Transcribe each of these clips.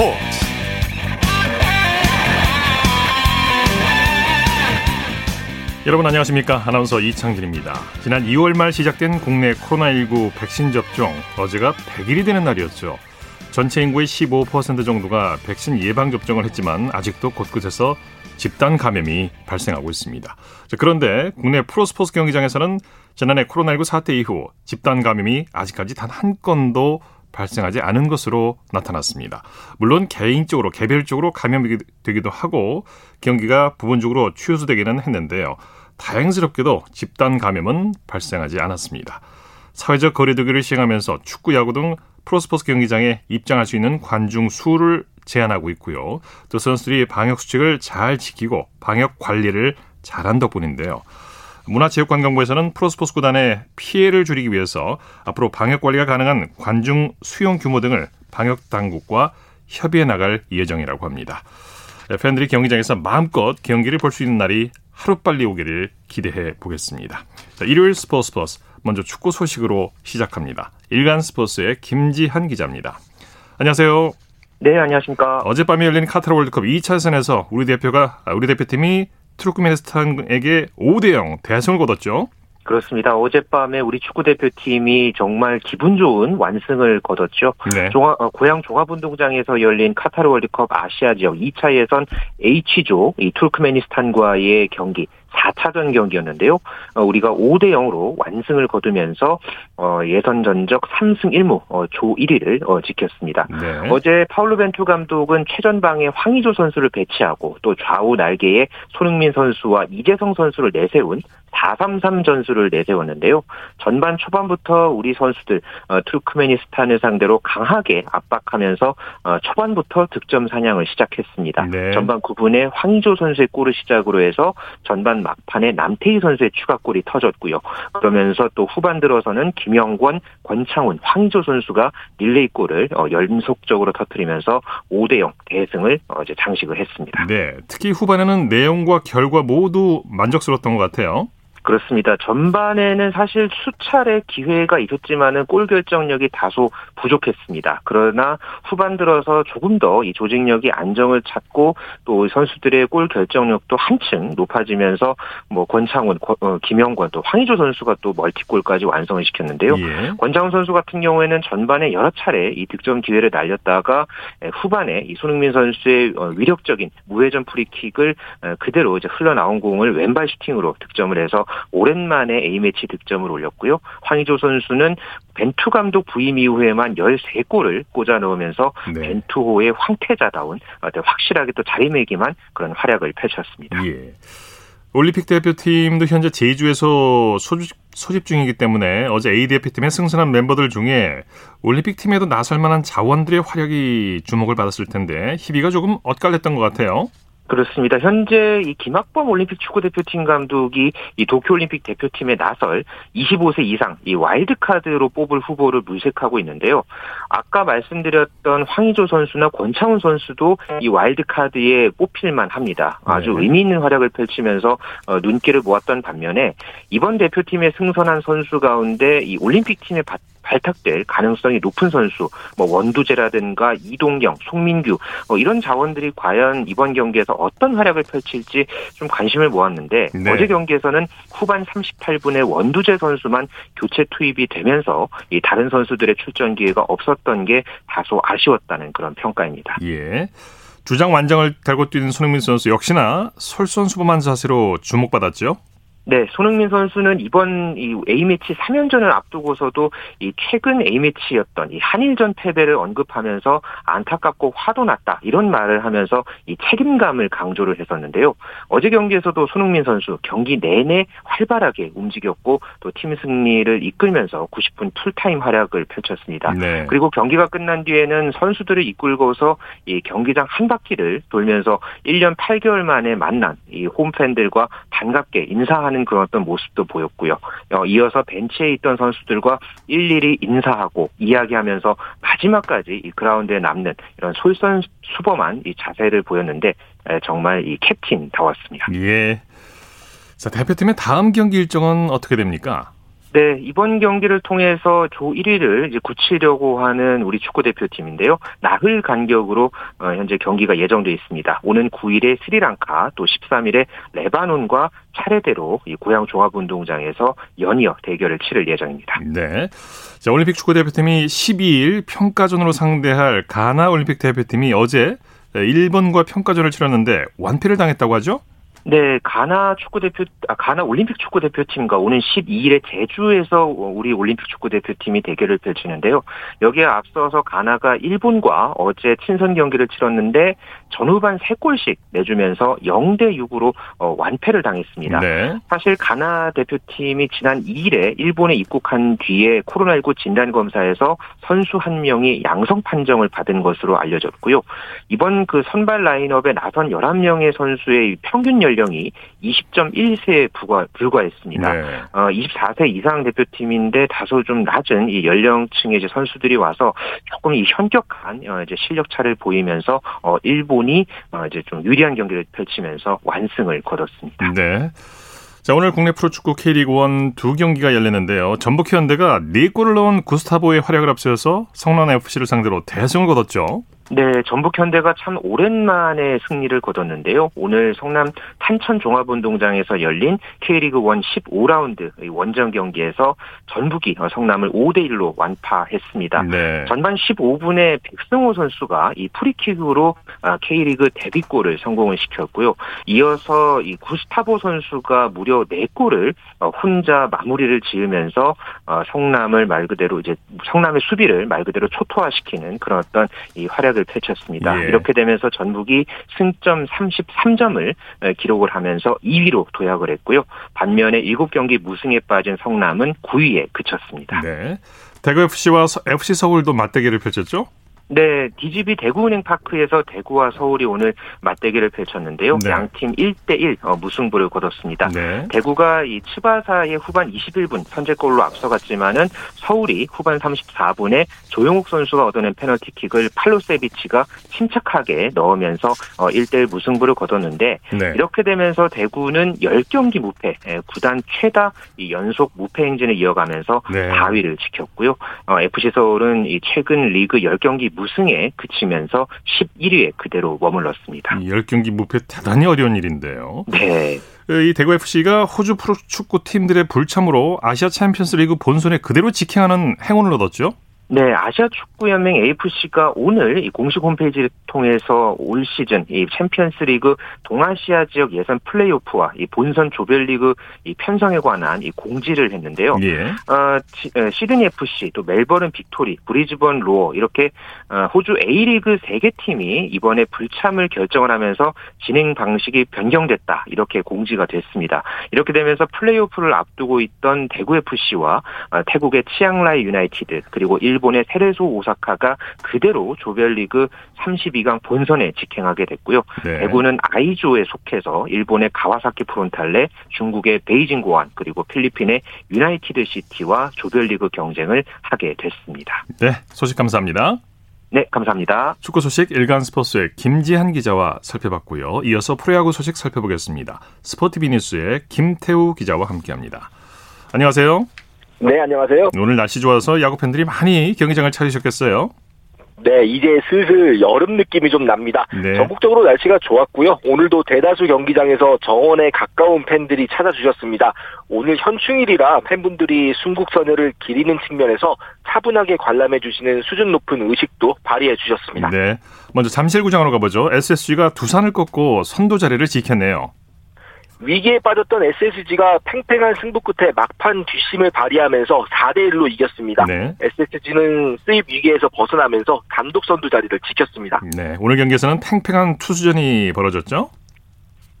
스포츠. 여러분 안녕하십니까? 아나운서 이창진입니다. 지난 2월 말 시작된 국내 코로나19 백신 접종 어제가 100일이 되는 날이었죠. 전체 인구의 15% 정도가 백신 예방 접종을 했지만 아직도 곳곳에서 집단 감염이 발생하고 있습니다. 그런데 국내 프로스포츠 경기장에서는 지난해 코로나19 사태 이후 집단 감염이 아직까지 단 한 건도 발생하지 않은 것으로 나타났습니다. 물론 개인적으로 개별적으로 감염이 되기도 하고 경기가 부분적으로 취소되기는 했는데요. 다행스럽게도 집단 감염은 발생하지 않았습니다. 사회적 거리두기를 시행하면서 축구, 야구 등 프로스포츠 경기장에 입장할 수 있는 관중 수를 제한하고 있고요. 또 선수들이 방역 수칙을 잘 지키고 방역 관리를 잘한 덕분인데요. 문화체육관광부에서는 프로스포츠 구단의 피해를 줄이기 위해서 앞으로 방역 관리가 가능한 관중 수용 규모 등을 방역 당국과 협의해 나갈 예정이라고 합니다. 팬들이 경기장에서 마음껏 경기를 볼 수 있는 날이 하루빨리 오기를 기대해 보겠습니다. 자, 일요일 스포츠 플러스 먼저 축구 소식으로 시작합니다. 일간 스포츠의 김지한 기자입니다. 안녕하세요. 네, 안녕하십니까. 어젯밤에 열린 카타르 월드컵 2차전에서 우리 대표가 우리 대표팀이 투르크메니스탄에게 5대 0 대승을 거뒀죠. 그렇습니다. 어젯밤에 우리 축구 대표팀이 정말 기분 좋은 완승을 거뒀죠. 네. 종합, 어, 고향 종합운동장에서 열린 카타르 월드컵 아시아 지역 2차 예선 H조 이 투르크메니스탄과의 경기 4차전 경기였는데요. 어, 우리가 5대 0으로 완승을 거두면서 어, 예선 전적 3승 1무 어, 조 1위를 어, 지켰습니다. 네. 어제 파울루 벤투 감독은 최전방에 황희조 선수를 배치하고 또 좌우 날개에 손흥민 선수와 이재성 선수를 내세운 4-3-3 전술을 내세웠는데요. 전반 초반부터 우리 선수들 어, 투르크메니스탄을 상대로 강하게 압박하면서 어, 초반부터 득점 사냥을 시작했습니다. 네. 전반 9분에 황희조 선수의 골을 시작으로 해서 전반 막판에 남태희 선수의 추가골이 터졌고요. 그러면서 또 후반 들어서는 김영권, 권창훈, 황희조 선수가 릴레이 골을 어, 연속적으로 터뜨리면서 5대0 대승을 어제 장식을 했습니다. 네, 특히 후반에는 내용과 결과 모두 만족스러웠던 것 같아요. 그렇습니다. 전반에는 사실 수차례 기회가 있었지만은 골 결정력이 다소 부족했습니다. 그러나 후반 들어서 조금 더 이 조직력이 안정을 찾고 또 선수들의 골 결정력도 한층 높아지면서 뭐 권창훈, 어, 김영권 또 황희조 선수가 또 멀티골까지 완성을 시켰는데요. 예. 권창훈 선수 같은 경우에는 전반에 여러 차례 이 득점 기회를 날렸다가 후반에 이 손흥민 선수의 어, 위력적인 무회전 프리킥을 그대로 이제 흘러나온 공을 왼발 슈팅으로 득점을 해서 오랜만에 A매치 득점을 올렸고요. 황희조 선수는 벤투 감독 부임 이후에만 13골을 꽂아 넣으면서 네. 벤투호의 황태자다운 확실하게 또 자리매김한 그런 활약을 펼쳤습니다. 예. 올림픽 대표팀도 현재 제주에서 소집, 소집 중이기 때문에 어제 A 대표팀의 승선한 멤버들 중에 올림픽 팀에도 나설 만한 자원들의 활약이 주목을 받았을 텐데 희비가 조금 엇갈렸던 것 같아요. 그렇습니다. 현재 이 김학범 올림픽 축구 대표팀 감독이 이 도쿄 올림픽 대표팀에 나설 25세 이상 이 와일드카드로 뽑을 후보를 물색하고 있는데요. 아까 말씀드렸던 황희조 선수나 권창훈 선수도 이 와일드카드에 뽑힐만 합니다. 아주 네. 의미 있는 활약을 펼치면서 어, 눈길을 모았던 반면에 이번 대표팀에 승선한 선수 가운데 이 올림픽 팀에 발탁될 가능성이 높은 선수, 뭐 원두재라든가 이동경, 송민규 뭐 이런 자원들이 과연 이번 경기에서 어떤 활약을 펼칠지 좀 관심을 모았는데 네. 어제 경기에서는 후반 38분에 원두재 선수만 교체 투입이 되면서 이 다른 선수들의 출전 기회가 없었던 게 다소 아쉬웠다는 그런 평가입니다. 예. 주장 완장을 달고 뛰는 손흥민 선수 역시나 솔선수범한 자세로 주목받았죠. 네, 손흥민 선수는 이번 이 A매치 3연전을 앞두고서도 이 최근 A매치였던 이 한일전 패배를 언급하면서 안타깝고 화도 났다 이런 말을 하면서 이 책임감을 강조를 했었는데요. 어제 경기에서도 손흥민 선수 경기 내내 활발하게 움직였고 또 팀 승리를 이끌면서 90분 풀타임 활약을 펼쳤습니다. 네. 그리고 경기가 끝난 뒤에는 선수들을 이끌고서 이 경기장 한 바퀴를 돌면서 1년 8개월 만에 만난 이 홈팬들과 반갑게 인사하는 하는 그런 어떤 모습도 보였고요. 어, 이어서 벤치에 있던 선수들과 일일이 인사하고 이야기하면서 마지막까지 이 그라운드에 남는 이런 솔선수범한 이 자세를 보였는데 정말 이 캡틴다웠습니다. 예. 자 대표팀의 다음 경기 일정은 어떻게 됩니까? 네, 이번 경기를 통해서 조 1위를 이제 굳히려고 하는 우리 축구 대표팀인데요. 나흘 간격으로 어, 현재 경기가 예정돼 있습니다. 오는 9일에 스리랑카, 또 13일에 레바논과 차례대로 이 고향 종합운동장에서 연이어 대결을 치를 예정입니다. 네. 자, 올림픽 축구 대표팀이 12일 평가전으로 상대할 가나 올림픽 대표팀이 어제 일본과 평가전을 치렀는데 완패를 당했다고 하죠? 네, 가나 축구 대표, 아, 가나 올림픽 축구 대표팀과 오는 12일에 제주에서 우리 올림픽 축구 대표팀이 대결을 펼치는데요. 여기에 앞서서 가나가 일본과 어제 친선 경기를 치렀는데 전후반 3골씩 내주면서 0대 6으로 어, 완패를 당했습니다. 네. 사실 가나 대표팀이 지난 2일에 일본에 입국한 뒤에 코로나19 진단 검사에서 선수 한 명이 양성 판정을 받은 것으로 알려졌고요. 이번 그 선발 라인업에 나선 11명의 선수의 평균 연 령이 20.1세에 불과, 불과했습니다. 네. 어, 24세 이상 대표팀인데 다소 좀 낮은 이 연령층의 이제 선수들이 와서 조금 이 현격한 어, 이제 실력 차를 보이면서 어, 일본이 어, 이제 좀 유리한 경기를 펼치면서 완승을 거뒀습니다. 네. 자, 오늘 국내 프로축구 K리그 1 두 경기가 열렸는데요. 전북 현대가 4골을 넣은 구스타보의 활약을 앞세워서 성남 FC를 상대로 대승을 거뒀죠. 네, 전북 현대가 참 오랜만에 승리를 거뒀는데요. 오늘 성남 탄천 종합운동장에서 열린 K리그 1 15라운드 원정 경기에서 전북이 성남을 5대 1로 완파했습니다. 네. 전반 15분에 백승호 선수가 이 프리킥으로 아, K리그 데뷔골을 성공을 시켰고요. 이어서 이 구스타보 선수가 무려 4골을 어, 혼자 마무리를 지으면서 어, 성남을 말 그대로 이제 성남의 수비를 말 그대로 초토화시키는 그런 어떤 이 활약을 경기를 펼쳤습니다. 예. 이렇게 되면서 전북이 승점 33점을 기록을 하면서 2위로 도약을 했고요. 반면에 7경기 무승에 빠진 성남은 9위에 그쳤습니다. 네. 대구 FC와 FC 서울도 맞대결을 펼쳤죠? 네, DGB 대구은행 파크에서 대구와 서울이 오늘 맞대결을 펼쳤는데요. 네. 양팀 1대1 어, 무승부를 거뒀습니다. 네. 대구가 이 츠바사의 후반 21분 선제골로 앞서갔지만은 서울이 후반 34분에 조용욱 선수가 얻어낸 페널티킥을 팔로세비치가 침착하게 넣으면서 어, 1대1 무승부를 거뒀는데 네. 이렇게 되면서 대구는 10경기 무패, 예, 구단 최다 연속 무패 행진을 이어가면서 네. 4위를 지켰고요. 어, FC 서울은 이 최근 리그 10경기 무승에 그치면서 11위에 그대로 머물렀습니다. 10경기 무패 대단히 어려운 일인데요. 네. 이 대구 FC가 호주 프로축구 팀들의 불참으로 아시아 챔피언스 리그 본선에 그대로 직행하는 행운을 얻었죠. 네, 아시아 축구연맹 AFC가 오늘 이 공식 홈페이지를 통해서 올 시즌 이 챔피언스리그 동아시아 지역 예선 플레이오프와 이 본선 조별리그 이 편성에 관한 이 공지를 했는데요. 예. 어, 시드니 FC 또 멜버른 빅토리, 브리즈번 로어 이렇게 어, 호주 A리그 3개 팀이 이번에 불참을 결정을 하면서 진행 방식이 변경됐다 이렇게 공지가 됐습니다. 이렇게 되면서 플레이오프를 앞두고 있던 대구 FC와 어, 태국의 치앙라이 유나이티드 그리고 일 일본의 세레소 오사카가 그대로 조별리그 32강 본선에 직행하게 됐고요. 네. 대구는 I조에 속해서 일본의 가와사키 프론탈레, 중국의 베이징 궈안, 그리고 필리핀의 유나이티드 시티와 조별리그 경쟁을 하게 됐습니다. 네, 소식 감사합니다. 네, 감사합니다. 축구 소식 일간 스포츠의 김지한 기자와 살펴봤고요. 이어서 프로야구 소식 살펴보겠습니다. 스포티비 뉴스의 김태우 기자와 함께합니다. 안녕하세요. 네, 안녕하세요. 오늘 날씨 좋아서 야구 팬들이 많이 경기장을 찾으셨겠어요. 네, 이제 슬슬 여름 느낌이 좀 납니다. 네. 전국적으로 날씨가 좋았고요. 오늘도 대다수 경기장에서 정원에 가까운 팬들이 찾아주셨습니다. 오늘 현충일이라 팬분들이 순국선열을 기리는 측면에서 차분하게 관람해 주시는 수준 높은 의식도 발휘해 주셨습니다. 네, 먼저 잠실구장으로 가보죠. SSG가 두산을 꺾고 선도 자리를 지켰네요. 위기에 빠졌던 SSG가 팽팽한 승부 끝에 막판 뒷심을 발휘하면서 4대 1로 이겼습니다. 네. SSG는 수입 위기에서 벗어나면서 단독 선두 자리를 지켰습니다. 네, 오늘 경기에서는 팽팽한 투수전이 벌어졌죠?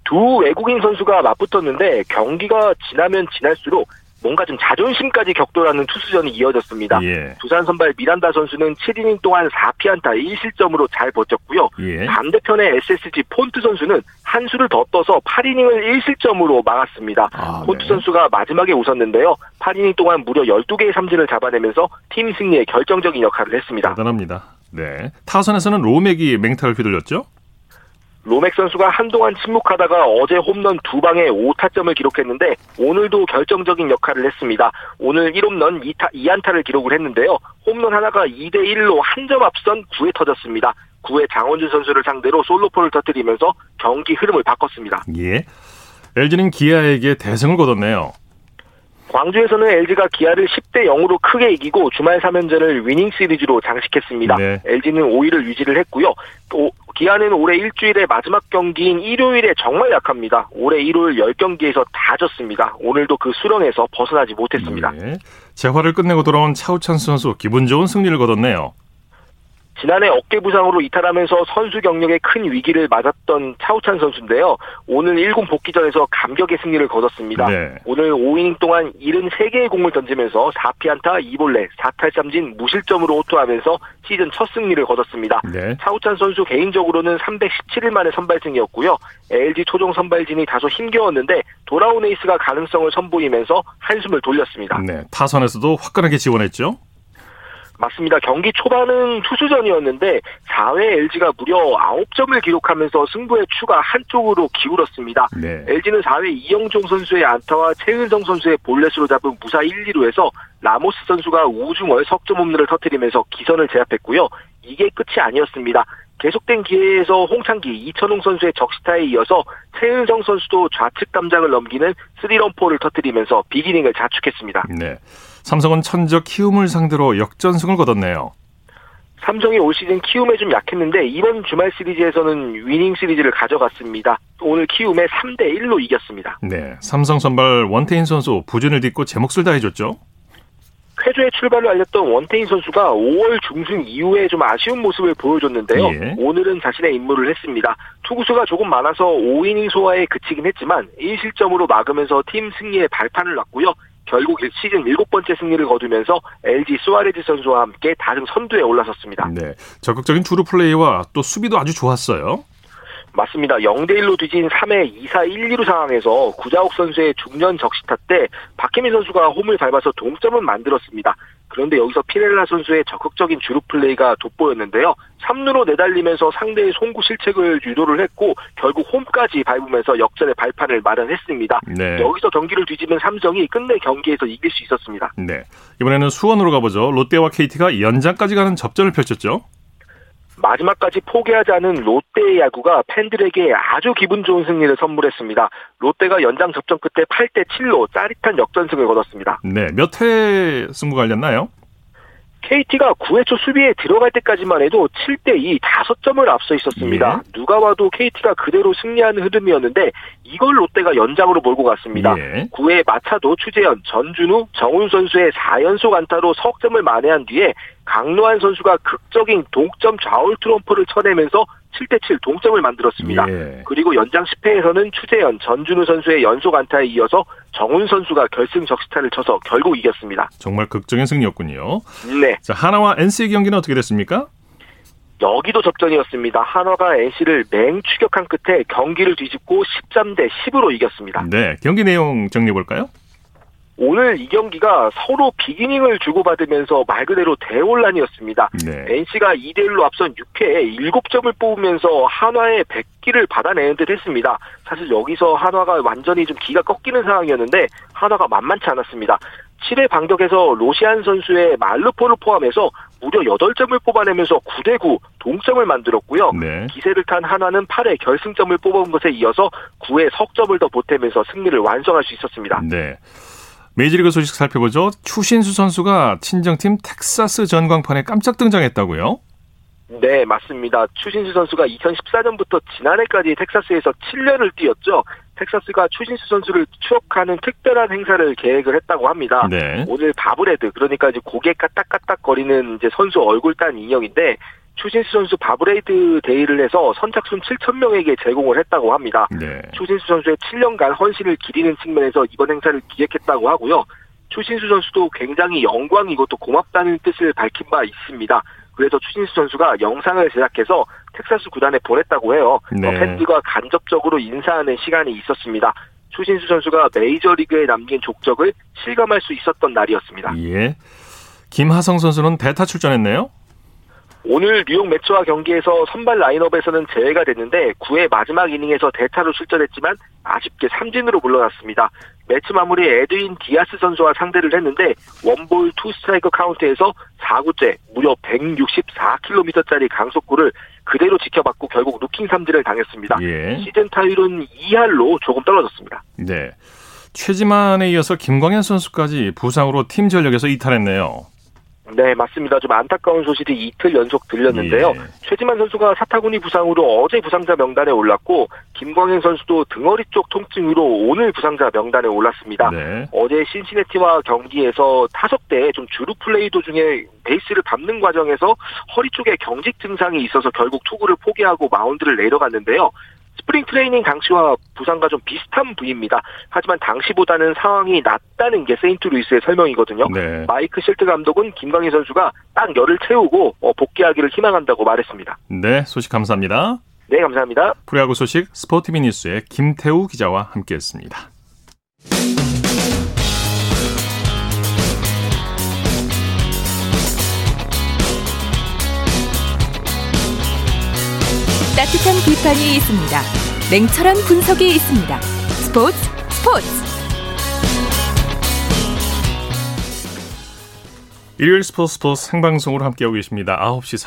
두 외국인 선수가 맞붙었는데 경기가 지나면 지날수록 뭔가 좀 자존심까지 격돌하는 투수전이 이어졌습니다. 예. 두산 선발 미란다 선수는 7이닝 동안 4피안타 1실점으로 잘 버텼고요. 예. 반대편의 SSG 폰트 선수는 한 수를 더 떠서 8이닝을 1실점으로 막았습니다. 아, 폰트 네. 선수가 마지막에 웃었는데요. 8이닝 동안 무려 12개의 삼진을 잡아내면서 팀 승리에 결정적인 역할을 했습니다. 대단합니다. 네. 타선에서는 로맥이 맹타를 휘둘렸죠? 로맥 선수가 한동안 침묵하다가 어제 홈런 두 방에 5타점을 기록했는데 오늘도 결정적인 역할을 했습니다. 오늘 1홈런 2타, 2안타를 기록을 했는데요. 홈런 하나가 2대 1로 한 점 앞선 9회 터졌습니다. 9회 장원준 선수를 상대로 솔로포를 터뜨리면서 경기 흐름을 바꿨습니다. 예. LG는 기아에게 대승을 거뒀네요. 광주에서는 LG가 기아를 10대 0으로 크게 이기고 주말 3연전을 winning 시리즈로 장식했습니다. 네. LG는 5위를 유지를 했고요. 또 기아는 올해 일주일의 마지막 경기인 일요일에 정말 약합니다. 올해 일요일 10경기에서 다 졌습니다. 오늘도 그 수렁에서 벗어나지 못했습니다. 네. 재활을 끝내고 돌아온 차우찬 선수 기분 좋은 승리를 거뒀네요. 지난해 어깨 부상으로 이탈하면서 선수 경력에 큰 위기를 맞았던 차우찬 선수인데요. 오늘 1군 복귀전에서 감격의 승리를 거뒀습니다. 네. 오늘 5이닝 동안 73개의 공을 던지면서 4피안타 2볼레 4탈삼진 무실점으로 호투하면서 시즌 첫 승리를 거뒀습니다. 네. 차우찬 선수 개인적으로는 317일 만에 선발승이었고요. LG 초종 선발진이 다소 힘겨웠는데 돌아온 에이스가 가능성을 선보이면서 한숨을 돌렸습니다. 네. 타선에서도 화끈하게 지원했죠. 맞습니다. 경기 초반은 투수전이었는데 4회 LG가 무려 9점을 기록하면서 승부의 추가 한쪽으로 기울었습니다. 네. LG는 4회 이영종 선수의 안타와 최은성 선수의 볼넷으로 잡은 무사 1, 2루에서 라모스 선수가 우중월 석점 홈런을 터뜨리면서 기선을 제압했고요. 이게 끝이 아니었습니다. 계속된 기회에서 홍창기, 이천웅 선수의 적시타에 이어서 채은성 선수도 좌측 담장을 넘기는 스리런포를 터뜨리면서 big inning을 자축했습니다. 네. 삼성은 천적 키움을 상대로 역전승을 거뒀네요. 삼성이 올 시즌 키움에 좀 약했는데 이번 주말 시리즈에서는 winning 시리즈를 가져갔습니다. 오늘 키움에 3대 1로 이겼습니다. 네, 삼성 선발 원태인 선수 부진을 딛고 제 몫을 다해줬죠. 쾌조의 출발을 알렸던 원태인 선수가 5월 중순 이후에 좀 아쉬운 모습을 보여줬는데요. 예. 오늘은 자신의 임무를 했습니다. 투구수가 조금 많아서 5이닝 소화에 그치긴 했지만 1실점으로 막으면서 팀 승리에 발판을 놨고요. 결국 시즌 일곱 번째 승리를 거두면서 LG 수아레즈 선수와 함께 다승 선두에 올라섰습니다. 네, 적극적인 주루 플레이와 또 수비도 아주 좋았어요. 맞습니다. 0대1로 뒤진 3회 2사 1, 2루 상황에서 구자욱 선수의 중년 적시타 때 박혜민 선수가 홈을 밟아서 동점을 만들었습니다. 그런데 여기서 피렐라 선수의 적극적인 주루 플레이가 돋보였는데요. 3루로 내달리면서 상대의 송구 실책을 유도를 했고 결국 홈까지 밟으면서 역전의 발판을 마련했습니다. 네. 여기서 경기를 뒤집은 삼성이 끝내 경기에서 이길 수 있었습니다. 네. 이번에는 수원으로 가보죠. 롯데와 KT가 연장까지 가는 접전을 펼쳤죠. 마지막까지 포기하지 않은 롯데의 야구가 팬들에게 아주 기분 좋은 승리를 선물했습니다. 롯데가 연장 접전 끝에 8대 7로 짜릿한 역전승을 거뒀습니다. 네, 몇 회 승부가 열렸나요? KT가 9회 초 수비에 들어갈 때까지만 해도 7대2 5점을 앞서 있었습니다. 예. 누가 봐도 KT가 그대로 승리하는 흐름이었는데 이걸 롯데가 연장으로 몰고 갔습니다. 예. 9회 마차도 추재현, 전준우, 정훈 선수의 4연속 안타로 석점을 만회한 뒤에 강노한 선수가 극적인 동점 좌울 트럼프를 쳐내면서 7대7 동점을 만들었습니다. 예. 그리고 연장 10회에서는 추재현, 전준우 선수의 연속 안타에 이어서 정훈 선수가 결승 적시타를 쳐서 결국 이겼습니다. 정말 극적인 승리였군요. 네. 자, 하나와 NC 경기는 어떻게 됐습니까? 여기도 접전이었습니다. 한화가 NC를 맹 추격한 끝에 경기를 뒤집고 13대 10으로 이겼습니다. 네, 경기 내용 정리해 볼까요? 오늘 이 경기가 서로 비기닝을 주고받으면서 말 그대로 대혼란이었습니다. 네. NC가 2대1로 앞선 6회에 7점을 뽑으면서 한화의 100기를 받아내는 듯 했습니다. 사실 여기서 한화가 완전히 좀 기가 꺾이는 상황이었는데 한화가 만만치 않았습니다. 7회 반격에서 로시안 선수의 말루포를 포함해서 무려 8점을 뽑아내면서 9대9 동점을 만들었고요. 네. 기세를 탄 한화는 8회 결승점을 뽑은 것에 이어서 9회 석점을 더 보태면서 승리를 완성할 수 있었습니다. 네. 메이저리그 소식 살펴보죠. 추신수 선수가 친정팀 텍사스 전광판에 깜짝 등장했다고요? 네, 맞습니다. 추신수 선수가 2014년부터 지난해까지 텍사스에서 7년을 뛰었죠. 텍사스가 추신수 선수를 추억하는 특별한 행사를 계획을 했다고 합니다. 네. 오늘 bobblehead 그러니까 이제 고개 까딱까딱 거리는 이제 선수 얼굴 딴 인형인데 추신수 선수 bobblehead day를 해서 선착순 7천 명에게 제공을 했다고 합니다. 네. 추신수 선수의 7년간 헌신을 기리는 측면에서 이번 행사를 기획했다고 하고요. 추신수 선수도 굉장히 영광이고 또 고맙다는 뜻을 밝힌 바 있습니다. 그래서 추신수 선수가 영상을 제작해서 텍사스 구단에 보냈다고 해요. 네. 팬들과 간접적으로 인사하는 시간이 있었습니다. 추신수 선수가 메이저리그에 남긴 족적을 실감할 수 있었던 날이었습니다. 예. 김하성 선수는 대타 출전했네요. 오늘 뉴욕 매츠와 경기에서 선발 라인업에서는 제외가 됐는데 9회 마지막 이닝에서 대타로 출전했지만 아쉽게 삼진으로 물러났습니다. 메츠 마무리에 에드윈 디아스 선수와 상대를 했는데 one볼 two 스트라이크 카운트에서 4구째 무려 164km짜리 강속구를 그대로 지켜봤고 결국 looking 삼진을 당했습니다. 예. 시즌 타율은 2할로 조금 떨어졌습니다. 네. 최지만에 이어서 김광현 선수까지 부상으로 팀 전력에서 이탈했네요. 네, 맞습니다. 좀 안타까운 소식이 이틀 연속 들렸는데요. 예. 최지만 선수가 사타구니 부상으로 어제 부상자 명단에 올랐고 김광현 선수도 등허리 쪽 통증으로 오늘 부상자 명단에 올랐습니다. 네. 어제 신시내티와 경기에서 타석 때 좀 주루 플레이 도중에 베이스를 밟는 과정에서 허리 쪽에 경직 증상이 있어서 결국 투구를 포기하고 마운드를 내려갔는데요. 스프링 트레이닝 당시와 부상과 좀 비슷한 부위입니다. 하지만 당시보다는 상황이 낫다는 게 세인트루이스의 설명이거든요. 네. 마이크 실트 감독은 김광현 선수가 딱 열흘을 채우고 어, 복귀하기를 희망한다고 말했습니다. 네, 소식 감사합니다. 네, 감사합니다. 프로야구 소식 스포티비 뉴스의 김태우 기자와 함께했습니다. 따뜻한 비판이 있습니다. 냉철한 분석이 있습니다. 스포츠 스포츠. 일요일 스포츠 스포츠 생방송으로 함께하고 계십니다. 9시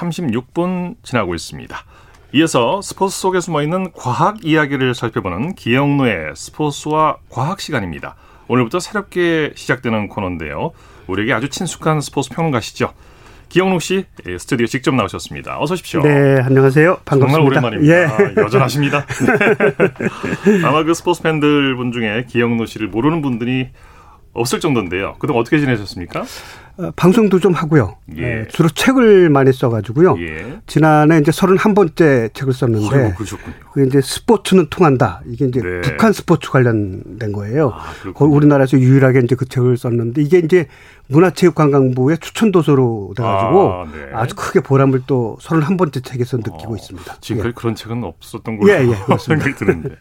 36분 지나고 있습니다. 이어서 스포츠 속에 숨어있는 과학 이야기를 살펴보는 기영노의 스포츠와 과학 시간입니다. 오늘부터 새롭게 시작되는 코너인데요. 우리에게 아주 친숙한 스포츠 평론가시죠. 기영록 씨 예, 스튜디오 직접 나오셨습니다. 어서 오십시오. 네, 안녕하세요. 반갑습니다. 정말 오랜만입니다. 예. 아, 여전하십니다. 아마 그 스포츠 팬들 분 중에 기영록 씨를 모르는 분들이 없을 정도인데요. 그동안 어떻게 지내셨습니까? 어, 방송도 좀 하고요. 예. 네, 주로 책을 많이 써가지고요. 예. 지난해 이제 31번째 책을 썼는데. 아이고, 그러셨군요. 그 이제 스포츠는 통한다. 이게 이제 네. 북한 스포츠 관련된 거예요. 아, 우리나라에서 유일하게 이제 그 책을 썼는데 이게 이제 문화체육관광부의 추천 도서로 돼가지고 아, 네. 주 크게 보람을 또 31번째 책에서 느끼고 어, 있습니다. 지금까지 예. 그런 책은 없었던 걸로 예, 예, 생각이 드는데.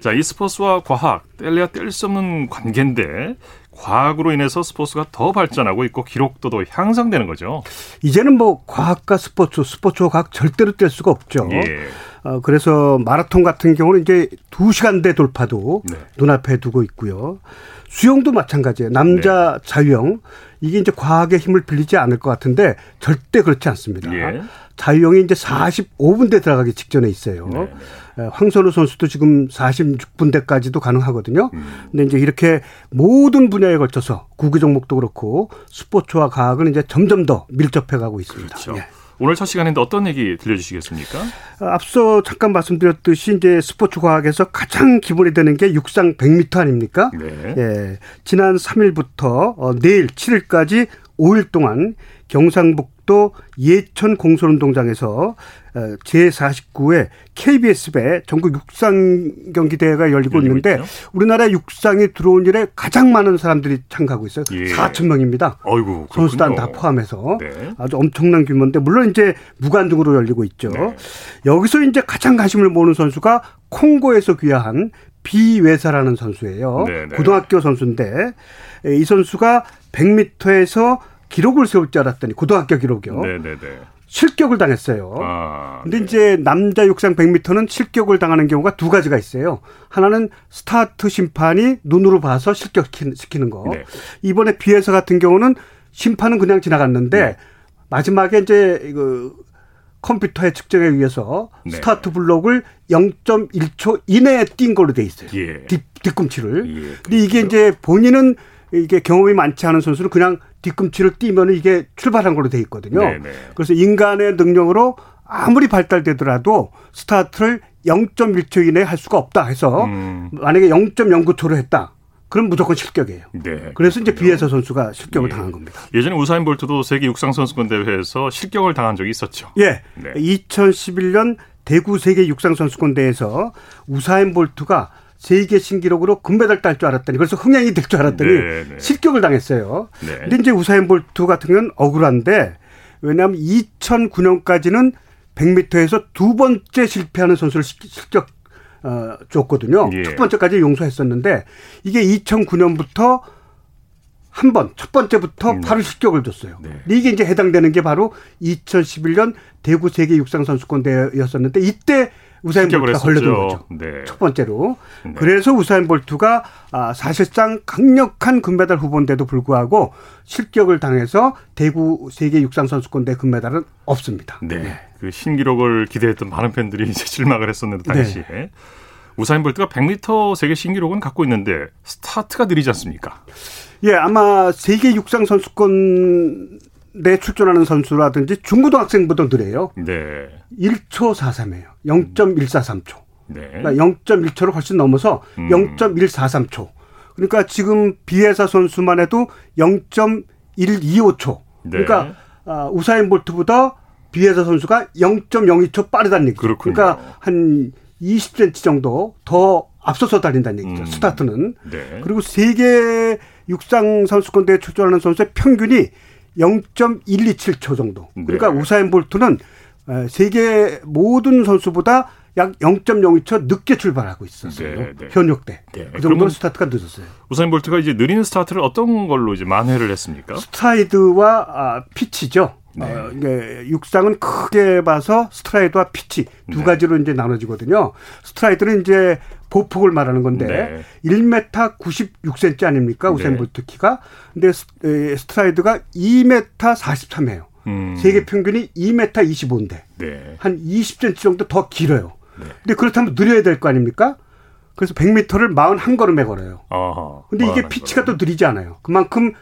자, 이 스포츠와 과학 뗄래야 뗄 수 없는 관계인데 과학으로 인해서 스포츠가 더 발전하고 있고 기록도도 향상되는 거죠. 이제는 뭐 과학과 스포츠, 스포츠와 과학 절대로 뗄 수가 없죠. 예. 어, 그래서 마라톤 같은 경우는 이제 2시간대 돌파도 네. 눈앞에 두고 있고요. 수영도 마찬가지예요. 남자 네. 자유형 이게 이제 과학의 힘을 빌리지 않을 것 같은데 절대 그렇지 않습니다. 예. 자유형이 이제 45분대 들어가기 직전에 있어요. 네. 네. 황선우 선수도 지금 46분대까지도 가능하거든요. 음. 근데 이제 이렇게 모든 분야에 걸쳐서 구기 종목도 그렇고 스포츠와 과학은 이제 점점 더 밀접해 가고 있습니다. 그렇죠. 예. 오늘 첫 시간인데 어떤 얘기 들려주시겠습니까? 앞서 잠깐 말씀드렸듯이 이제 스포츠 과학에서 가장 기본이 되는 게 육상 100m 아닙니까? 네. 예. 지난 3일부터 어, 내일 7일까지 5일 동안 경상북 도 예천 공설운동장에서 어, 제49회 KBS배 전국 육상 경기 대회가 열리고 있는데 있죠? 우리나라 육상이 들어온 일에 가장 많은 사람들이 참가하고 있어요. 예. 4천 명입니다. 어이구, 선수단 다 포함해서 네. 아주 엄청난 규모인데 물론 이제 무관중으로 열리고 있죠. 네. 여기서 이제 가장 관심을 모으는 선수가 콩고에서 귀화한 비외사라는 선수예요. 네, 네. 고등학교 선수인데 이 선수가 100m에서 기록을 세울 줄 알았더니 고등학교 기록이요. 네네네. 실격을 당했어요. 아, 근데 네. 이제 남자 육상 100m는 실격을 당하는 경우가 두 가지가 있어요. 하나는 스타트 심판이 눈으로 봐서 실격시키는 거. 네. 이번에 비웨사 같은 경우는 심판은 그냥 지나갔는데 네. 마지막에 이제 그 컴퓨터의 측정에 의해서 네. 스타트 블록을 0.1초 이내에 뛴 걸로 돼 있어요. 예. 뒤, 뒤꿈치를. 예, 근데 이게 그렇죠. 이제 본인은 이게 경험이 많지 않은 선수는 그냥 뒤꿈치를 띄면 이게 출발한 걸로 돼 있거든요. 네네. 그래서 인간의 능력으로 아무리 발달되더라도 스타트를 0.1초 이내에 할 수가 없다 해서 음. 만약에 0.09초로 했다. 그럼 무조건 실격이에요. 네. 그래서 이제 비에서 선수가 실격을 예. 당한 겁니다. 예전에 우사인 볼트도 세계 육상 선수권 대회에서 실격을 당한 적이 있었죠. 예. 네. 2011년 대구 세계 육상 선수권 대회에서 우사인 볼트가 세계 신기록으로 금메달 딸 줄 알았더니 그래서 흥행이 될 줄 알았더니 네, 네. 실격을 당했어요. 네. 근데 이제 우사인 볼트 같은 경우는 억울한데 왜냐하면 2009년까지는 100m에서 두 번째 실패하는 선수를 실격 어, 줬거든요. 예. 첫 번째까지 용서했었는데 이게 2009년부터 한 번, 첫 번째부터 음. 바로 실격을 줬어요. 네. 이게 이제 해당되는 게 바로 2011년 대구 세계 육상 선수권 대회였었는데 이때 우사인 볼트가 걸려든 거죠. 네. 첫 번째로. 네. 그래서 우사인 볼트가 아, 사실상 강력한 금메달 후보인데도 불구하고 실격을 당해서 대구 세계 육상 선수권대 금메달은 없습니다. 네. 네. 그 신기록을 기대했던 많은 팬들이 이제 실망을 했었는데 당시에 네. 우사인 볼트가 100m 세계 신기록은 갖고 있는데 스타트가 느리지 않습니까? 예, 아마 세계 육상 선수권 내 출전하는 선수라든지 중고등학생보다 느려요. 네. 1초 43이에요. 0.143초. 네. 그러니까 0.1초를 훨씬 넘어서 음. 0.143초. 그러니까 지금 비에사 선수만 해도 0.125초. 네. 그러니까 아, 우사인 볼트보다 비에사 선수가 0.02초 빠르다는 얘기죠. 그렇군요. 그러니까 한 20cm 정도 더 앞서서 달린다는 얘기죠. 음. 스타트는. 네. 그리고 세계 육상 선수권 대회 출전하는 선수의 평균이 0.127초 정도. 그러니까 네. 우사인 볼트는 세계 모든 선수보다 약 0.02초 늦게 출발하고 있었어요. 네, 네. 현역 때. 네. 그 정도로 스타트가 늦었어요. 우사인 볼트가 이제 느린 스타트를 어떤 걸로 이제 만회를 했습니까? 스트라이드와 아, 피치죠. 네. 어, 이게 육상은 크게 봐서 스트라이드와 피치 두 네. 가지로 이제 나눠지거든요. 스트라이드는 이제 보폭을 말하는 건데 네. 1m 96cm 아닙니까 우사인 볼트 키가? 근데 스트라이드가 2m 43이에요. 음. 세계 평균이 2m 25인데 네. 한 20cm 정도 더 길어요. 네. 근데 그렇다면 느려야 될 거 아닙니까? 그래서 100m를 41걸음에 걸어요. 어허, 근데 이게 피치가 또 느리지 않아요. 그만큼 그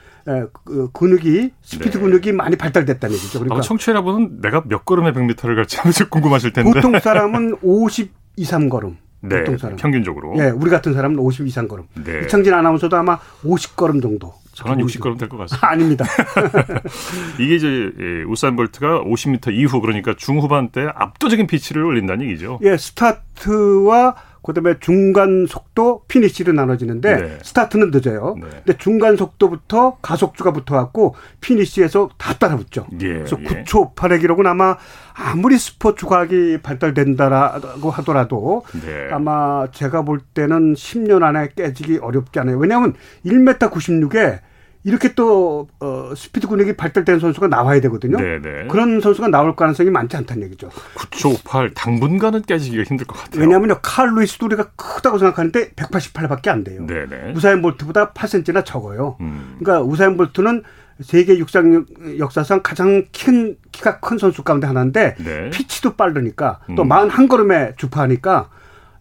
근육이 스피드 네. 근육이 많이 발달됐다는 얘기죠. 그러니까 청취자 여러분은 내가 몇 걸음에 100m를 갈지 궁금하실 텐데 보통 사람은 50 2, 3걸음. 네, 보통 사람. 평균적으로. 예, 우리 같은 사람은 50 이상 걸음. 네. 이창진 아나운서도 아마 50 걸음 정도. 저는 60 걸음 될 것 같습니다. 아닙니다. 이게 이제 예, 우사인 볼트가 50m 이후 그러니까 중후반 때 압도적인 피치를 올린다는 얘기죠. 예, 스타트와 그다음에 중간 속도 피니시로 나눠지는데 네. 스타트는 늦어요. 네. 근데 중간 속도부터 가속도가 붙어갖고 피니시에서 다 따라붙죠. 예, 그래서 예. 9초 8의 기록은 아마 아무리 스포츠 과학이 발달된다라고 하더라도 네. 아마 제가 볼 때는 10년 안에 깨지기 어렵지 않아요. 왜냐하면 1m 96에 이렇게 또 어, 스피드 근육이 발달된 선수가 나와야 되거든요. 네네. 네. 그런 선수가 나올 가능성이 많지 않다는 얘기죠. 9초 8 당분간은 깨지기가 힘들 것 같아요. 왜냐하면요 칼 루이스도 우리가 크다고 생각하는데 188밖에 안 돼요. 네네. 우사인 볼트보다 8cm나 적어요. 음. 그러니까 우사인 볼트는 세계 육상 역사상 가장 큰 키가 큰 선수 가운데 하나인데 네. 피치도 빠르니까 또 음. 41걸음에 주파하니까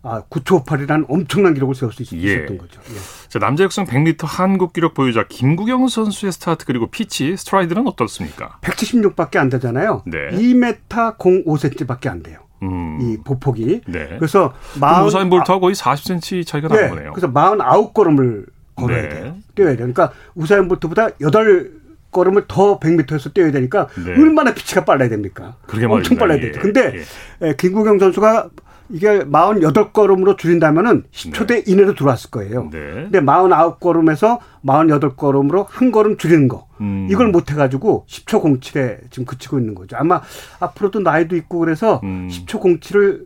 아, 9초 8이라는 엄청난 기록을 세울 수 있었던 예. 거죠. 예. 자, 남자 육상 100m 한국 기록 보유자 김국영 선수의 스타트 그리고 피치 스트라이드는 어떻습니까? 176밖에 안 되잖아요. 네. 2m 05cm밖에 안 돼요. 음. 이 보폭이. 네. 그래서 마흔 우사인 볼트하고 거의 40cm 차이가 나는 네. 거네요. 그래서 49걸음을 걸어야 네. 돼요. 뛰어야 돼요. 그러니까 우사인 볼트보다 8 걸음을 더 100m에서 뛰어야 되니까 네. 얼마나 피치가 빨라야 됩니까? 그게 엄청 빨라야 되죠. 예. 근데 예. 김구경 선수가 이게 48걸음으로 줄인다면은 10초대 이내로 들어왔을 거예요. 네. 근데 49걸음에서 48걸음으로 한 걸음 줄이는 거. 음. 이걸 못 해가지고 10초 07에 지금 그치고 있는 거죠. 아마 앞으로도 나이도 있고 그래서 음. 10초 07을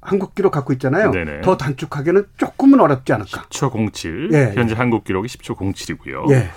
한국 기록 갖고 있잖아요. 네네. 더 단축하기는 조금은 어렵지 않을까. 10초 07. 예, 현재 예. 한국 기록이 10초 07이고요. 예.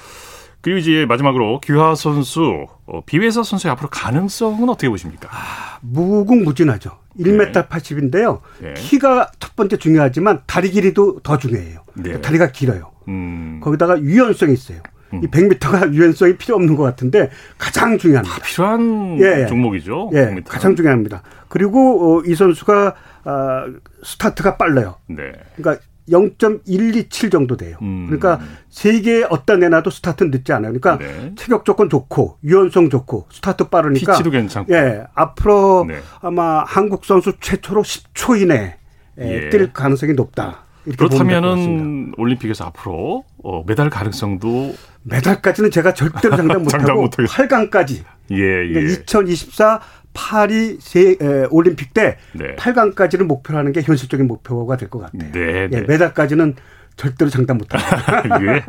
그리고 이제 마지막으로 규하 선수, 어, 비회사 선수의 앞으로 가능성은 어떻게 보십니까? 아, 무궁무진하죠. 1m 네. 80인데요. 네. 키가 첫 번째 중요하지만 다리 길이도 더 중요해요. 네. 다리가 길어요. 음. 거기다가 유연성이 있어요. 음. 이 100m가 유연성이 필요 없는 것 같은데 가장 중요합니다. 아, 필요한 예, 종목이죠. 예, 100m. 가장 중요합니다. 그리고 어, 이 선수가 어, 스타트가 빨라요. 네. 그러니까 0.127 정도 돼요. 음. 그러니까 세계 어디 내놔도 스타트 늦지 않아요. 그러니까 네. 체격 조건 좋고 유연성 좋고 스타트 빠르니까 피치도 괜찮고. 예, 앞으로 네. 아마 한국 선수 최초로 10초 이내 예. 뛸 가능성이 높다. 그렇다면은 올림픽에서 앞으로 어, 메달 가능성도 메달까지는 제가 절대로 장담 못하고 8강까지 예, 예. 2024 파리 세, 에, 올림픽 때 네. 8강까지를 목표로 하는 게 현실적인 목표가 될 것 같아요. 네, 네. 예, 메달까지는 절대로 장담 못합니다. 예.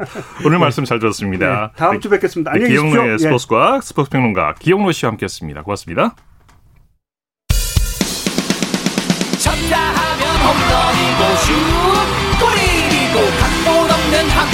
오늘 말씀 잘 들었습니다. 네, 다음 주 뵙겠습니다. 안녕히 계십시오. 기영로의 예. 스포츠과 스포츠 평론가 기영로 씨와 함께했습니다. 고맙습니다. 쳤다 하면 홈런이고 슛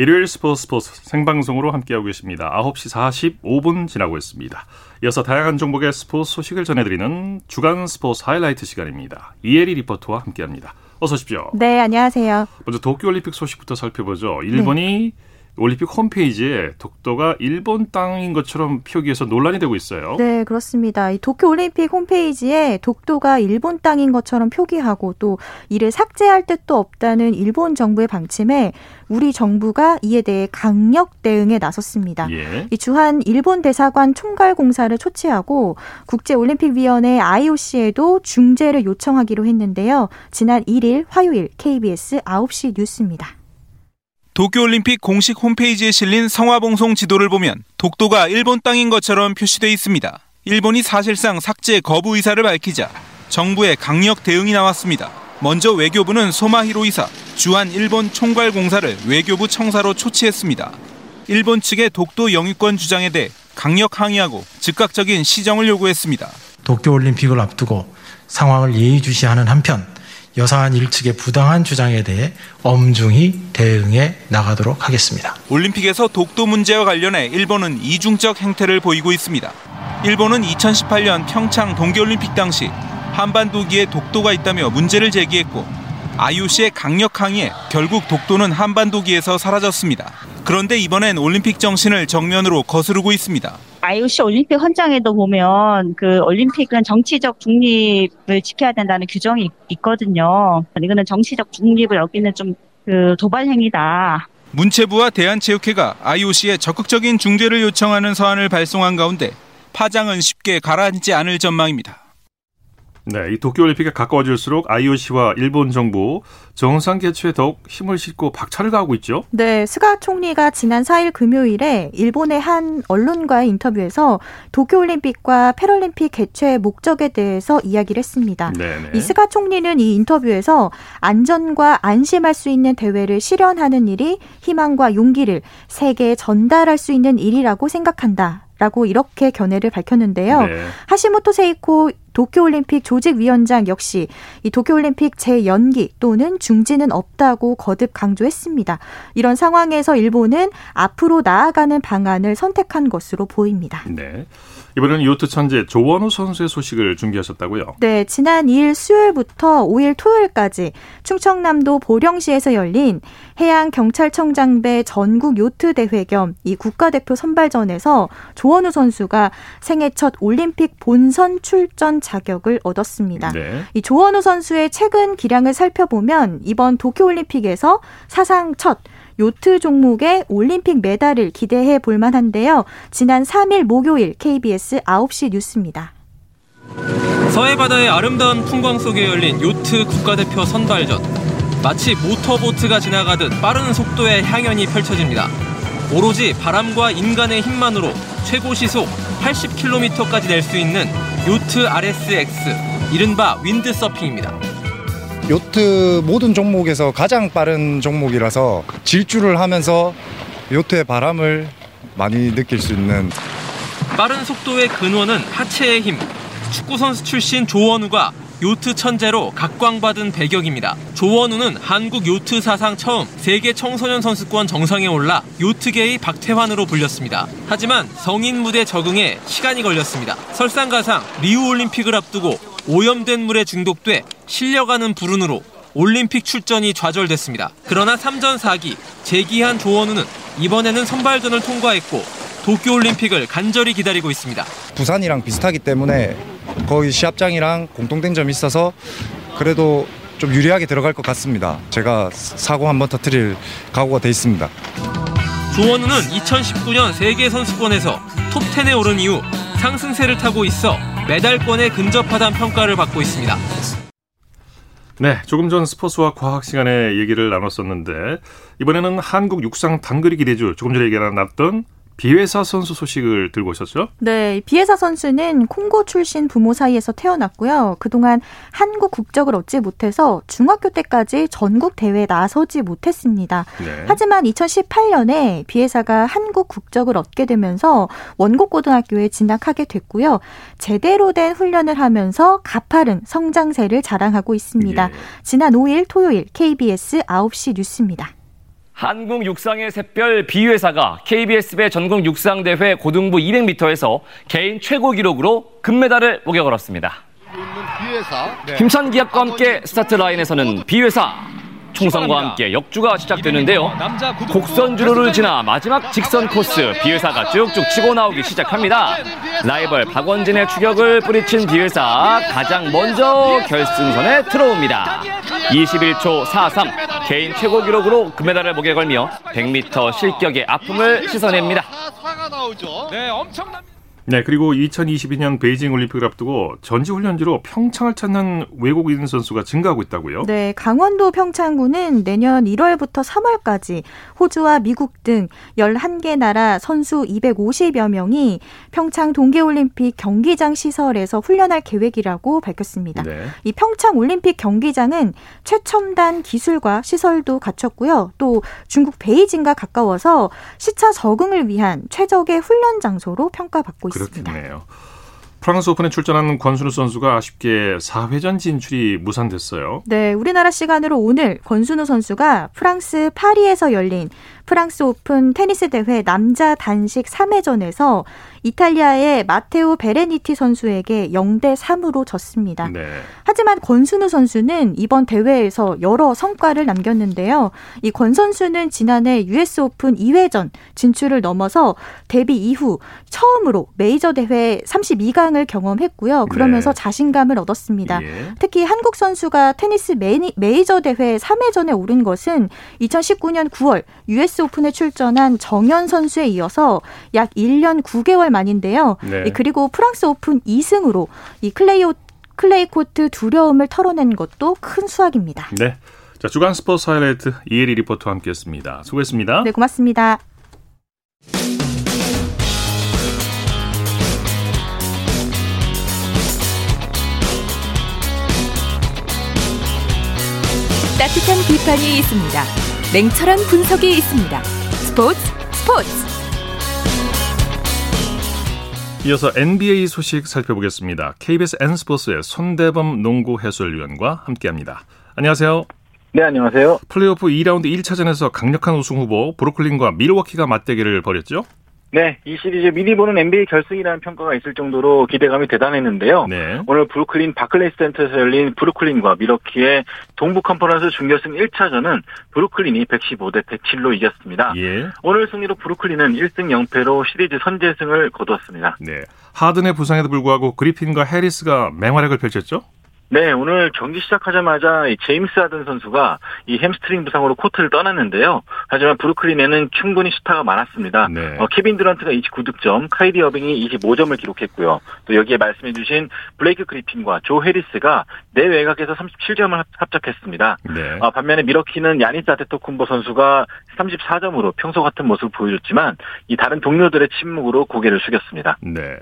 일요일 스포츠 스포츠 생방송으로 함께하고 계십니다. 9시 45분 지나고 있습니다. 이어서 다양한 종목의 스포츠 소식을 전해드리는 주간 스포츠 하이라이트 시간입니다. 이혜리 리포터와 함께합니다. 어서 오십시오. 네, 안녕하세요. 먼저 도쿄올림픽 소식부터 살펴보죠. 일본이 네. 올림픽 홈페이지에 독도가 일본 땅인 것처럼 표기해서 논란이 되고 있어요. 네, 그렇습니다. 이 도쿄 올림픽 홈페이지에 독도가 일본 땅인 것처럼 표기하고 또 이를 삭제할 뜻도 없다는 일본 정부의 방침에 우리 정부가 이에 대해 강력 대응에 나섰습니다. 예. 이 주한 일본 대사관 총괄 공사를 초치하고 국제 올림픽 위원회 IOC에도 중재를 요청하기로 했는데요. 지난 1일 화요일 KBS 9시 뉴스입니다. 도쿄올림픽 공식 홈페이지에 실린 성화봉송 지도를 보면 독도가 일본 땅인 것처럼 표시돼 있습니다. 일본이 사실상 삭제 거부 의사를 밝히자 정부의 강력 대응이 나왔습니다. 먼저 외교부는 소마히로 이사, 주한 일본 총괄 공사를 외교부 청사로 초치했습니다. 일본 측의 독도 영유권 주장에 대해 강력 항의하고 즉각적인 시정을 요구했습니다. 도쿄올림픽을 앞두고 상황을 예의주시하는 한편 여사한 일측의 부당한 주장에 대해 엄중히 대응해 나가도록 하겠습니다. 올림픽에서 독도 문제와 관련해 일본은 이중적 행태를 보이고 있습니다. 일본은 2018년 평창 동계올림픽 당시 한반도기에 독도가 있다며 문제를 제기했고 IOC의 강력 항의에 결국 독도는 한반도기에서 사라졌습니다. 그런데 이번엔 올림픽 정신을 정면으로 거스르고 있습니다. IOC 올림픽 헌장에도 보면 그 올림픽은 정치적 중립을 지켜야 된다는 규정이 있거든요. 이거는 정치적 중립을 어기는 좀 그 도발 행위다. 문체부와 대한체육회가 IOC에 적극적인 중재를 요청하는 서한을 발송한 가운데 파장은 쉽게 가라앉지 않을 전망입니다. 네, 이 도쿄올림픽에 가까워질수록 IOC와 일본 정부 정상 개최에 더욱 힘을 싣고 박차를 가하고 있죠. 네, 스가 총리가 지난 4일 금요일에 일본의 한 언론과의 인터뷰에서 도쿄올림픽과 패럴림픽 개최 목적에 대해서 이야기를 했습니다. 네네. 이 스가 총리는 이 인터뷰에서 안전과 안심할 수 있는 대회를 실현하는 일이 희망과 용기를 세계에 전달할 수 있는 일이라고 생각한다. 라고 이렇게 견해를 밝혔는데요. 네. 하시모토 세이코 도쿄올림픽 조직위원장 역시 이 도쿄올림픽 재연기 또는 중지는 없다고 거듭 강조했습니다. 이런 상황에서 일본은 앞으로 나아가는 방안을 선택한 것으로 보입니다. 네. 이번에는 요트 천재 조원우 선수의 소식을 준비하셨다고요? 네, 지난 2일 수요일부터 5일 토요일까지 충청남도 보령시에서 열린 해양경찰청장배 전국 요트 대회 겸 이 국가대표 선발전에서 조원우 선수가 생애 첫 올림픽 본선 출전 자격을 얻었습니다. 네. 이 조원우 선수의 최근 기량을 살펴보면 이번 도쿄올림픽에서 사상 첫 요트 종목의 올림픽 메달을 기대해 볼 만한데요. 지난 3일 목요일 KBS 9시 뉴스입니다. 서해 바다의 아름다운 풍광 속에 열린 요트 국가대표 선발전. 마치 모터보트가 지나가듯 빠른 속도의 향연이 펼쳐집니다. 오로지 바람과 인간의 힘만으로 최고 시속 80km까지 낼 수 있는 요트 RSX, 이른바 윈드서핑입니다. 요트 모든 종목에서 가장 빠른 종목이라서 질주를 하면서 요트의 바람을 많이 느낄 수 있는 빠른 속도의 근원은 하체의 힘. 축구 선수 출신 조원우가 요트 천재로 각광받은 배격입니다. 조원우는 한국 요트 사상 처음 세계 청소년 선수권 정상에 올라 요트계의 박태환으로 불렸습니다. 하지만 성인 무대 적응에 시간이 걸렸습니다. 설상가상 리우 올림픽을 앞두고 오염된 물에 중독돼 실려가는 불운으로 올림픽 출전이 좌절됐습니다. 그러나 3전 4기 재기한 조원우는 이번에는 선발전을 통과했고 도쿄올림픽을 간절히 기다리고 있습니다. 부산이랑 비슷하기 때문에 거의 시합장이랑 공통된 점이 있어서 그래도 좀 유리하게 들어갈 것 같습니다. 제가 사고 한번 터트릴 각오가 돼 있습니다. 조원우는 2019년 세계 선수권에서 톱10에 오른 이후 상승세를 타고 있어 메달권에 근접하다는 평가를 받고 있습니다. 네, 조금 전 스포츠와 과학 시간에 얘기를 나눴었는데 이번에는 한국 육상 단거리 기대주 조금 전에 얘기 나눴던 비회사 선수 소식을 들고 오셨죠? 네, 비회사 선수는 콩고 출신 부모 사이에서 태어났고요. 그동안 한국 국적을 얻지 못해서 중학교 때까지 전국 대회에 나서지 못했습니다. 네. 하지만 2018년에 비회사가 한국 국적을 얻게 되면서 원곡 고등학교에 진학하게 됐고요. 제대로 된 훈련을 하면서 가파른 성장세를 자랑하고 있습니다. 예. 지난 5일 토요일 KBS 9시 뉴스입니다. 한국 육상의 샛별 비웨사가 KBS배 전국 육상대회 고등부 200m에서 개인 최고 기록으로 금메달을 목에 걸었습니다. 힘찬 기합과 함께 스타트 라인에 서는 비웨사 총성과 함께 역주가 시작되는데요. 곡선 주로를 지나 마지막 직선 코스 비웨사가 쭉쭉 치고 나오기 시작합니다. 라이벌 박원진의 추격을 뿌리친 비회사 가장 먼저 결승선에 들어옵니다. 21초 43 개인 최고 기록으로 금메달을 목에 걸며 100m 실격의 아픔을 씻어냅니다. 네, 엄청납니다. 네, 그리고 2022년 베이징 올림픽을 앞두고 전지 훈련지로 평창을 찾는 외국인 선수가 증가하고 있다고요? 네, 강원도 평창구는 내년 1월부터 3월까지 호주와 미국 등 11개 나라 선수 250여 명이 평창 동계 올림픽 경기장 시설에서 훈련할 계획이라고 밝혔습니다. 네. 이 평창 올림픽 경기장은 최첨단 기술과 시설도 갖췄고요. 또 중국 베이징과 가까워서 시차 적응을 위한 최적의 훈련 장소로 평가받고 있습니다. 그렇겠네요. 프랑스 오픈에 출전한 권순우 선수가 아쉽게 4회전 진출이 무산됐어요. 네, 우리나라 시간으로 오늘 권순우 선수가 프랑스 파리에서 열린 프랑스 오픈 테니스 대회 남자 단식 3회전에서 이탈리아의 마테오 베레티니 선수에게 0대 3으로 졌습니다. 네. 하지만 권순우 선수는 이번 대회에서 여러 성과를 남겼는데요. 이 권 선수는 지난해 US 오픈 2회전 진출을 넘어서 데뷔 이후 처음으로 메이저 대회 32강을 경험했고요. 그러면서 네. 자신감을 얻었습니다. 예. 특히 한국 선수가 테니스 메이, 메이저 대회 3회전에 오른 것은 2019년 9월 US 오픈에 출전한 정현 선수에 이어서 약 1년 9개월 만인데요. 네. 그리고 프랑스 오픈 2승으로 이 클레이 클레이 코트 두려움을 털어낸 것도 큰 수확입니다. 네. 자, 주간 스포츠 하이라이트 이혜리 리포터와 함께했습니다. 수고했습니다. 네, 고맙습니다. 따뜻한 비판이 있습니다. 냉철한 분석이 있습니다. 스포츠 스포츠 이어서 NBA 소식 살펴보겠습니다. KBS N스포츠의 손대범 농구 해설위원과 함께합니다. 안녕하세요. 네, 안녕하세요. 플레이오프 2라운드 1차전에서 강력한 우승 후보 브루클린과 밀워키가 맞대결을 벌였죠? 네, 이 시리즈 미리 보는 NBA 결승이라는 평가가 있을 정도로 기대감이 대단했는데요. 네. 오늘 브루클린 바클레이 센터에서 열린 브루클린과 밀워키의 동부 컨퍼런스 준결승 1차전은 브루클린이 115대 107로 이겼습니다. 예. 오늘 승리로 브루클린은 1승 0패로 시리즈 선제승을 거두었습니다. 네. 하든의 부상에도 불구하고 그리핀과 해리스가 맹활약을 펼쳤죠? 네, 오늘 경기 시작하자마자 제임스 하든 선수가 이 햄스트링 부상으로 코트를 떠났는데요. 하지만 브루클린에는 충분히 스타가 많았습니다. 네. 어, 케빈 듀란트가 29득점, 카이리 어빙이 25점을 기록했고요. 또 여기에 말씀해주신 블레이크 그리핀과 조 해리스가 내 외곽에서 37점을 합작했습니다. 네. 어, 반면에 미러키는 야니스 아테토쿤보 선수가 34점으로 평소 같은 모습을 보여줬지만 이 다른 동료들의 침묵으로 고개를 숙였습니다. 네.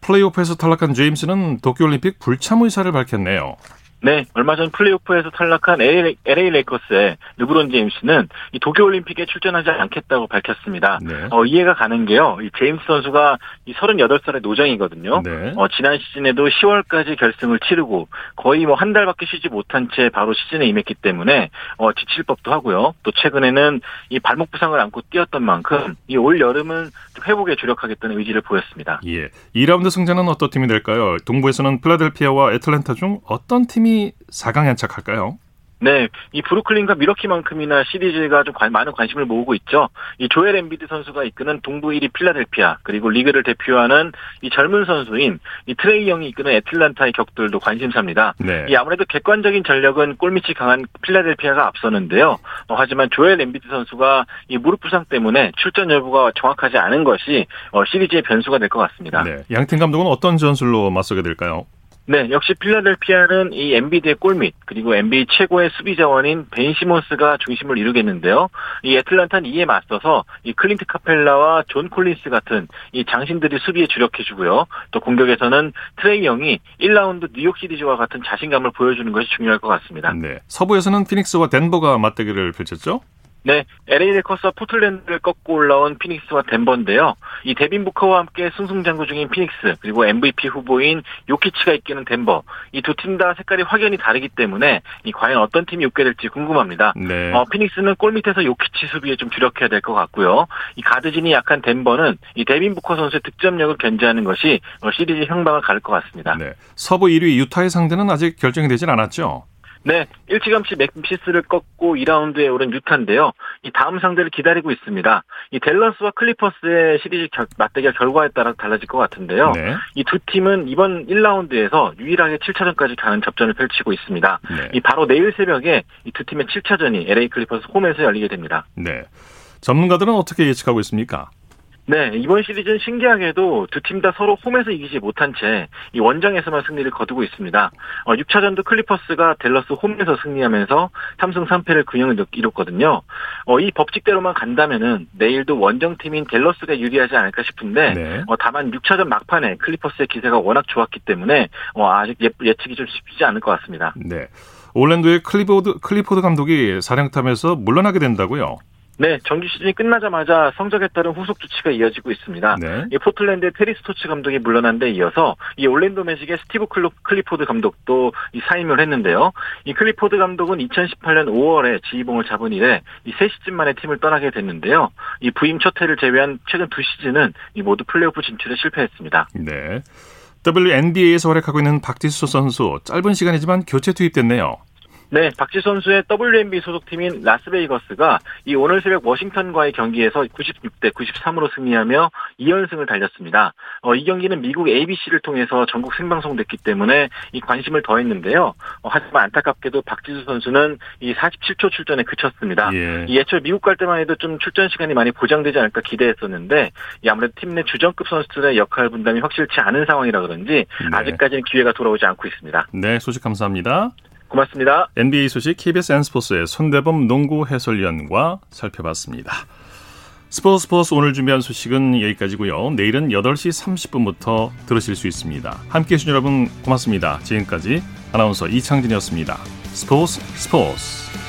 플레이오프에서 탈락한 제임스는 도쿄올림픽 불참 의사를 밝혔네요. 네, 얼마 전 플레이오프에서 탈락한 LA, LA 레이커스의 르브론 제임스는 이 도쿄올림픽에 출전하지 않겠다고 밝혔습니다. 네. 어, 이해가 가는 게요. 이 제임스 선수가 이 38살의 노장이거든요. 네. 어, 지난 시즌에도 10월까지 결승을 치르고 거의 뭐 한 달밖에 쉬지 못한 채 바로 시즌에 임했기 때문에 어, 지칠 법도 하고요. 또 최근에는 이 발목 부상을 안고 뛰었던 만큼 이 올 여름은 회복에 주력하겠다는 의지를 보였습니다. 예. 2라운드 승자는 어떤 팀이 될까요? 동부에서는 필라델피아와 애틀랜타 중 어떤 팀이 4강 연착할까요? 네, 이 브루클린과 미러키만큼이나 시리즈가 좀 많은 관심을 모으고 있죠. 이 조엘 엠비드 선수가 이끄는 동부 1위 필라델피아 그리고 리그를 대표하는 이 젊은 선수인 이 트레이 영이 이끄는 애틀란타의 격돌도 관심사입니다. 네. 이 아무래도 객관적인 전력은 골밑이 강한 필라델피아가 앞서는데요. 어, 하지만 조엘 엠비드 선수가 이 무릎 부상 때문에 출전 여부가 정확하지 않은 것이 어, 시리즈의 변수가 될 것 같습니다. 네. 양팀 감독은 어떤 전술로 맞서게 될까요? 네, 역시 필라델피아는 이 엠비드의 골밑 그리고 NBA 최고의 수비 자원인 벤 시몬스가 중심을 이루겠는데요. 이 애틀란타는 이에 맞서서 이 클린트 카펠라와 존 콜린스 같은 이 장신들이 수비에 주력해주고요. 또 공격에서는 트레이 영이 1라운드 뉴욕 시리즈와 같은 자신감을 보여주는 것이 중요할 것 같습니다. 네, 서부에서는 피닉스와 덴버가 맞대결을 펼쳤죠. 네, LA 레이커스와 포틀랜드를 꺾고 올라온 피닉스와 덴버인데요. 이 데빈 부커와 함께 승승장구 중인 피닉스 그리고 MVP 후보인 요키치가 이끄는 덴버 이 두 팀 다 색깔이 확연히 다르기 때문에 이 과연 어떤 팀이 웃게 될지 궁금합니다. 네. 어, 피닉스는 골 밑에서 요키치 수비에 좀 주력해야 될 것 같고요. 이 가드진이 약한 덴버는 이 데빈 부커 선수의 득점력을 견제하는 것이 어, 시리즈 향방을 가를 것 같습니다. 네. 서부 1위 유타의 상대는 아직 결정이 되진 않았죠. 네, 일찌감치 멤피스를 꺾고 2라운드에 오른 유타인데요. 이 다음 상대를 기다리고 있습니다. 이 댈러스와 클리퍼스의 시리즈 결, 맞대결 결과에 따라 달라질 것 같은데요. 네. 이두 팀은 이번 1라운드에서 유일하게 7차전까지 가는 접전을 펼치고 있습니다. 네. 이 바로 내일 새벽에 이 두 팀의 7차전이 LA 클리퍼스 홈에서 열리게 됩니다. 네. 전문가들은 어떻게 예측하고 있습니까? 네, 이번 시리즈는 신기하게도 두 팀 다 서로 홈에서 이기지 못한 채 이 원정에서만 승리를 거두고 있습니다. 어, 6차전도 클리퍼스가 댈러스 홈에서 승리하면서 3승 3패를 균형을 이뤘거든요. 어, 이 법칙대로만 간다면은 내일도 원정팀인 댈러스가 유리하지 않을까 싶은데 네. 어, 다만 6차전 막판에 클리퍼스의 기세가 워낙 좋았기 때문에 어, 아직 예, 예측이 좀 쉽지 않을 것 같습니다. 네. 올랜도의 클리포드, 클리포드 감독이 사령탑에서 물러나게 된다고요? 네, 정규 시즌이 끝나자마자 성적에 따른 후속 조치가 이어지고 있습니다. 네. 이 포틀랜드의 테리 스토츠 감독이 물러난 데 이어서 이 올랜도 매직의 스티브 클리포드 감독도 이 사임을 했는데요. 이 클리포드 감독은 2018년 5월에 지휘봉을 잡은 이래 이 3 시즌 만에 팀을 떠나게 됐는데요. 이 부임 첫 해를 제외한 최근 두 시즌은 이 모두 플레이오프 진출에 실패했습니다. 네. WNBA에서 활약하고 있는 박지수 선수 짧은 시간이지만 교체 투입됐네요. 네, 박지 선수의 WNB 소속팀인 라스베이거스가 이 오늘 새벽 워싱턴과의 경기에서 96대 93으로 승리하며 2연승을 달렸습니다. 어, 이 경기는 미국 ABC를 통해서 전국 생방송됐기 때문에 이 관심을 더했는데요. 어, 하지만 안타깝게도 박지수 선수는 이 47초 출전에 그쳤습니다. 예. 이 애초에 미국 갈 때만 해도 좀 출전 시간이 많이 보장되지 않을까 기대했었는데 이 아무래도 팀 내 주전급 선수들의 역할 분담이 확실치 않은 상황이라 그런지 네. 아직까지는 기회가 돌아오지 않고 있습니다. 네, 소식 감사합니다. 고맙습니다. NBA 소식 KBS N스포츠의 손대범 농구 해설위원과 살펴봤습니다. 스포츠 스포츠 오늘 준비한 소식은 여기까지고요. 내일은 8시 30분부터 들으실 수 있습니다. 함께해 주신 여러분 고맙습니다. 지금까지 아나운서 이창진이었습니다. 스포츠 스포츠